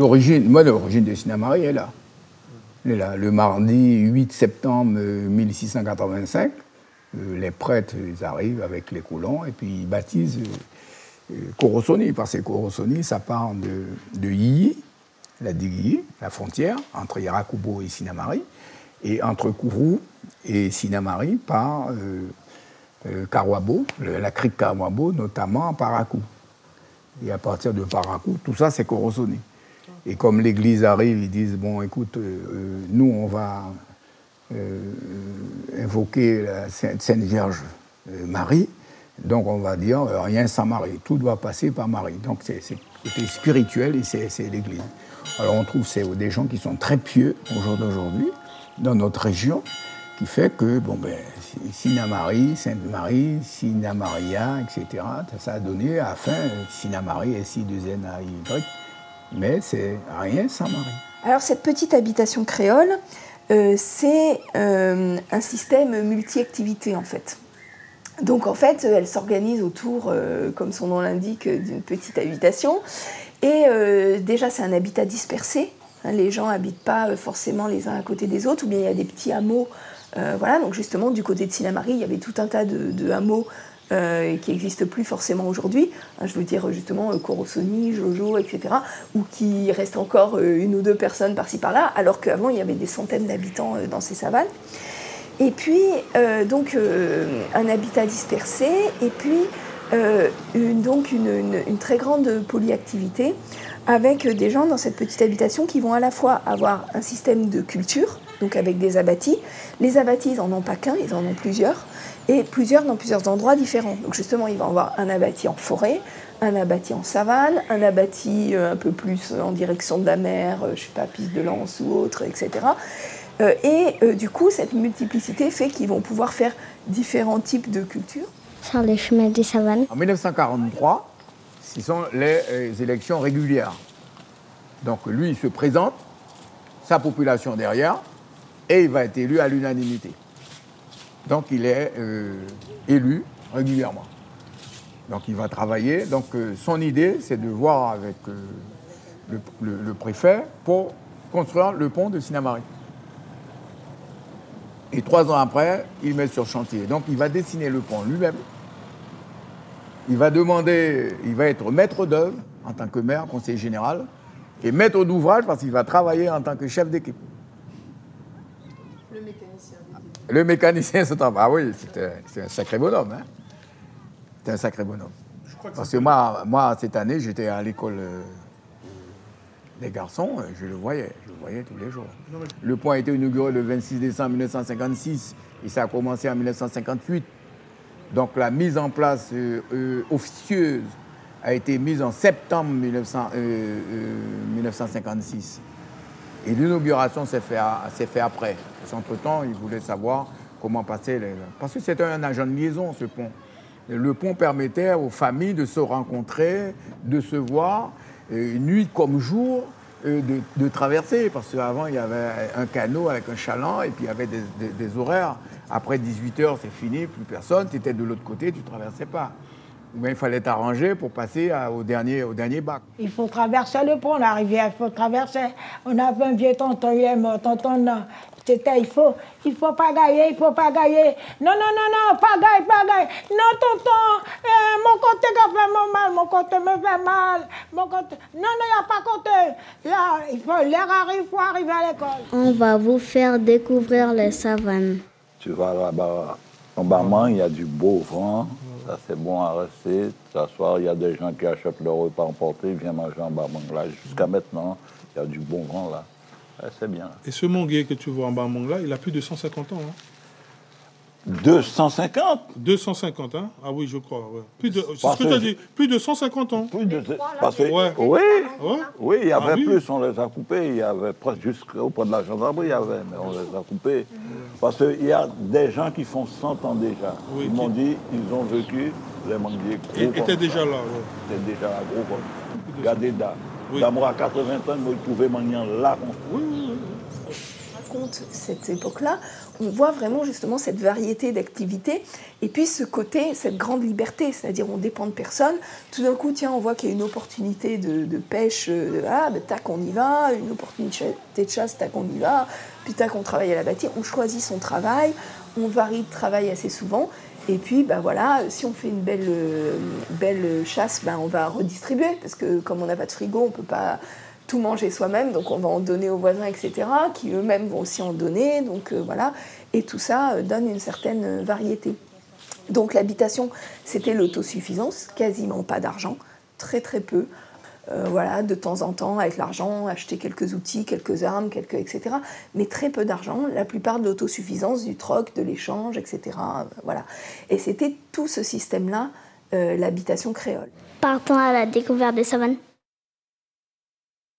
l'origine, moi, l'origine de Sinamari est là. Elle est là. Le mardi 8 septembre 1685, les prêtres arrivent avec les colons et puis ils baptisent Korosoni, parce que Korosoni, ça part de, de Yi, la Digui, la frontière entre Yarakubo et Sinamari, et entre Kourou et Sinamari par euh, euh, la crique Karwabo, notamment Parakou. Et à partir de Parakou, tout ça, c'est Korosoni. Et comme l'Église arrive, ils disent, bon, écoute, euh, nous, on va invoquer la Sainte Vierge Marie, donc on va dire rien sans Marie, tout doit passer par Marie. Donc c'est spirituel et c'est l'Église. Alors on trouve des gens qui sont très pieux au jour d'aujourd'hui dans notre région, qui fait que bon ben Sina Marie, Sainte Marie, Sina Maria, etc. Ça a donné à fin Sina Marie S I 2 N A Y, mais c'est rien sans Marie. Alors cette petite habitation créole, euh, c'est euh, un système multi-activité en fait. Donc en fait, elle s'organise autour, euh, comme son nom l'indique, d'une petite habitation. Et déjà, c'est un habitat dispersé. Hein, les gens n'habitent pas forcément les uns à côté des autres, ou bien il y a des petits hameaux. voilà, donc justement, du côté de Sinamari, il y avait tout un tas de, hameaux qui n'existent plus forcément aujourd'hui. Hein, je veux dire justement Corosoni, Jojo, etc. Ou qui restent encore une ou deux personnes par-ci par-là, alors qu'avant il y avait des centaines d'habitants dans ces savanes. Et puis, euh, donc, euh, un habitat dispersé, et puis, euh, donc, une, très grande polyactivité, avec des gens dans cette petite habitation qui vont à la fois avoir un système de culture, donc avec des abattis. Les abattis, ils n'en ont pas qu'un, ils en ont plusieurs, et plusieurs dans plusieurs endroits différents. Donc, justement, ils vont avoir un abattis en forêt, un abattis en savane, un abattis un peu plus en direction de la mer, je ne sais pas, piste de lance ou autre, etc. Euh, et euh, du coup, cette multiplicité fait qu'ils vont pouvoir faire différents types de cultures. Sur les chemins des savanes. En 1943, ce sont les, euh, élections régulières. Donc lui, il se présente, sa population derrière, et il va être élu à l'unanimité. Donc il est élu régulièrement. Donc il va travailler. Donc son idée, c'est de voir avec le, le, préfet pour construire le pont de Sinamari. Et trois ans après, il met sur chantier. Donc il va dessiner le pont lui-même. Il va demander, il va être maître d'œuvre en tant que maire, conseiller général, et maître d'ouvrage parce qu'il va travailler en tant que chef d'équipe. Le mécanicien. Le mécanicien, c'est un... Ah oui, c'est un sacré bonhomme. Hein. C'est un sacré bonhomme. parce que moi, moi, cette année, j'étais à l'école euh, les garçons, euh, je le voyais, je le voyais tous les jours. Le pont a été inauguré le 26 décembre 1956 et ça a commencé en 1958. Donc la mise en place euh, euh, officieuse a été mise en septembre 1956. Et l'inauguration s'est fait, après. Parce qu'entre-temps, ils voulaient savoir comment passer. Les... Parce que c'était un agent de liaison, ce pont. Le pont permettait aux familles de se rencontrer, de se voir nuit comme jour, euh, de, traverser. Parce qu'avant, il y avait un canot avec un chaland et puis il y avait des, horaires. Après 18 heures, c'est fini, plus personne. Tu étais de l'autre côté, tu ne traversais pas. Mais il fallait t'arranger pour passer au, dernier, au dernier bac. Il faut traverser le pont, la rivière, il faut traverser. On avait un vieux tonton, il est mort, tonton, c'était, il faut, il faut pas gagner, il faut pas gagner. Non, non, non, non, pas gagner, pas gagner. Non, tonton, euh, mon côté a fait mon mal, mon côté me fait mal. Mon côté... Non, non, il n'y a pas côté. Là, il faut, l'air arrive, il faut arriver à l'école. On va vous faire découvrir les savanes. Tu vas là-bas, en bas il y a du beau vent. Ça, c'est bon à rester. S'asseoir, il y a des gens qui achètent leur repas emporté, viennent manger en Là, jusqu'à maintenant, il y a du bon vent là c'est bien. Et ce monguet que tu vois en là, il a plus de 150 ans. 250 hein. 250, hein? Ah oui, je crois. Plus de, c'est ce que tu as dit. Plus de 150 ans. Plus de, parce que, oui, oui, il y avait ah plus, on les a coupés. Il y avait presque jusqu'au de la gendarmerie, il y avait, mais on les a coupés. Parce qu'il y a des gens qui font 100 ans déjà. ils m'ont dit, ils ont vécu les manguiers gros. Ils étaient déjà là, Ils étaient déjà là, gros comme. Regardez là. Oui. D'amour à 80 ans, vous pouvez manger là. Oui, oui, compte cette époque-là, on voit vraiment justement cette variété d'activités et puis ce côté, cette grande liberté, c'est-à-dire on dépend de personne. Tout d'un coup, tiens, on voit qu'il y a une opportunité de, pêche, euh, ah, ben, tac, on y va, une opportunité de chasse, tac, on y va, puis tac, on travaille à la bâtisse, on choisit son travail, on varie de travail assez souvent. Et puis, ben voilà, si on fait une belle, euh, belle chasse, ben on va redistribuer, parce que comme on n'a pas de frigo, on ne peut pas tout manger soi-même, donc on va en donner aux voisins, etc., qui eux-mêmes vont aussi en donner, donc euh, voilà, et tout ça euh, donne une certaine euh, variété. Donc l'habitation, c'était l'autosuffisance, quasiment pas d'argent, très très peu. voilà, de temps en temps, avec l'argent, acheter quelques outils, quelques armes, quelques, etc. Mais très peu d'argent, la plupart de l'autosuffisance, du troc, de l'échange, etc. voilà. Et c'était tout ce système-là, l'habitation créole. Partons à la découverte des savanes.